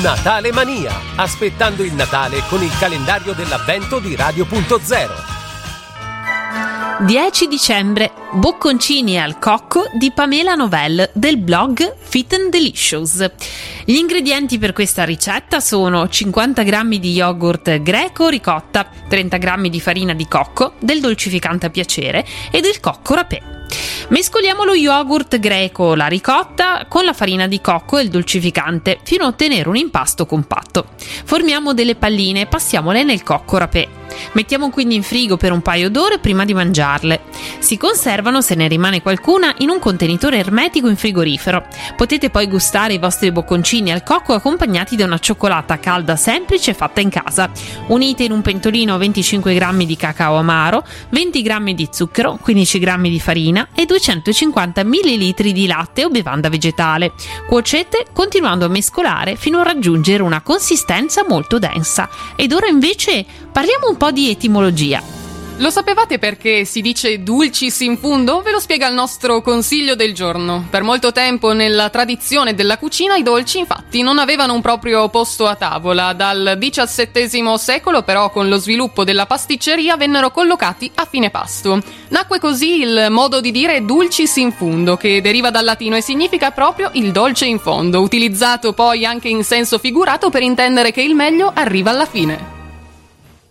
Natale Mania, aspettando il Natale con il calendario dell'avvento di Radio.0. 10 dicembre, bocconcini al cocco di Pamela Novell del blog Fit and Delicious. Gli ingredienti per questa ricetta sono 50 g di yogurt greco ricotta, 30 g di farina di cocco, del dolcificante a piacere e del cocco rapé. Mescoliamo lo yogurt greco, la ricotta, con la farina di cocco e il dolcificante fino a ottenere un impasto compatto. Formiamo delle palline e passiamole nel cocco rapé. Mettiamo quindi in frigo per un paio d'ore prima di mangiarle. Si conservano, se ne rimane qualcuna, in un contenitore ermetico in frigorifero. Potete poi gustare i vostri bocconcini al cocco accompagnati da una cioccolata calda semplice fatta in casa. Unite in un pentolino 25 g di cacao amaro, 20 g di zucchero, 15 g di farina e 250 ml di latte o bevanda vegetale. Cuocete continuando a mescolare fino a raggiungere una consistenza molto densa. Ed ora invece parliamo un po' di etimologia. Lo sapevate perché si dice dulcis in fundo? Ve lo spiega il nostro consiglio del giorno. Per molto tempo nella tradizione della cucina i dolci infatti non avevano un proprio posto a tavola. Dal XVII secolo però con lo sviluppo della pasticceria vennero collocati a fine pasto. Nacque così il modo di dire dulcis in fundo che deriva dal latino e significa proprio il dolce in fondo, utilizzato poi anche in senso figurato per intendere che il meglio arriva alla fine.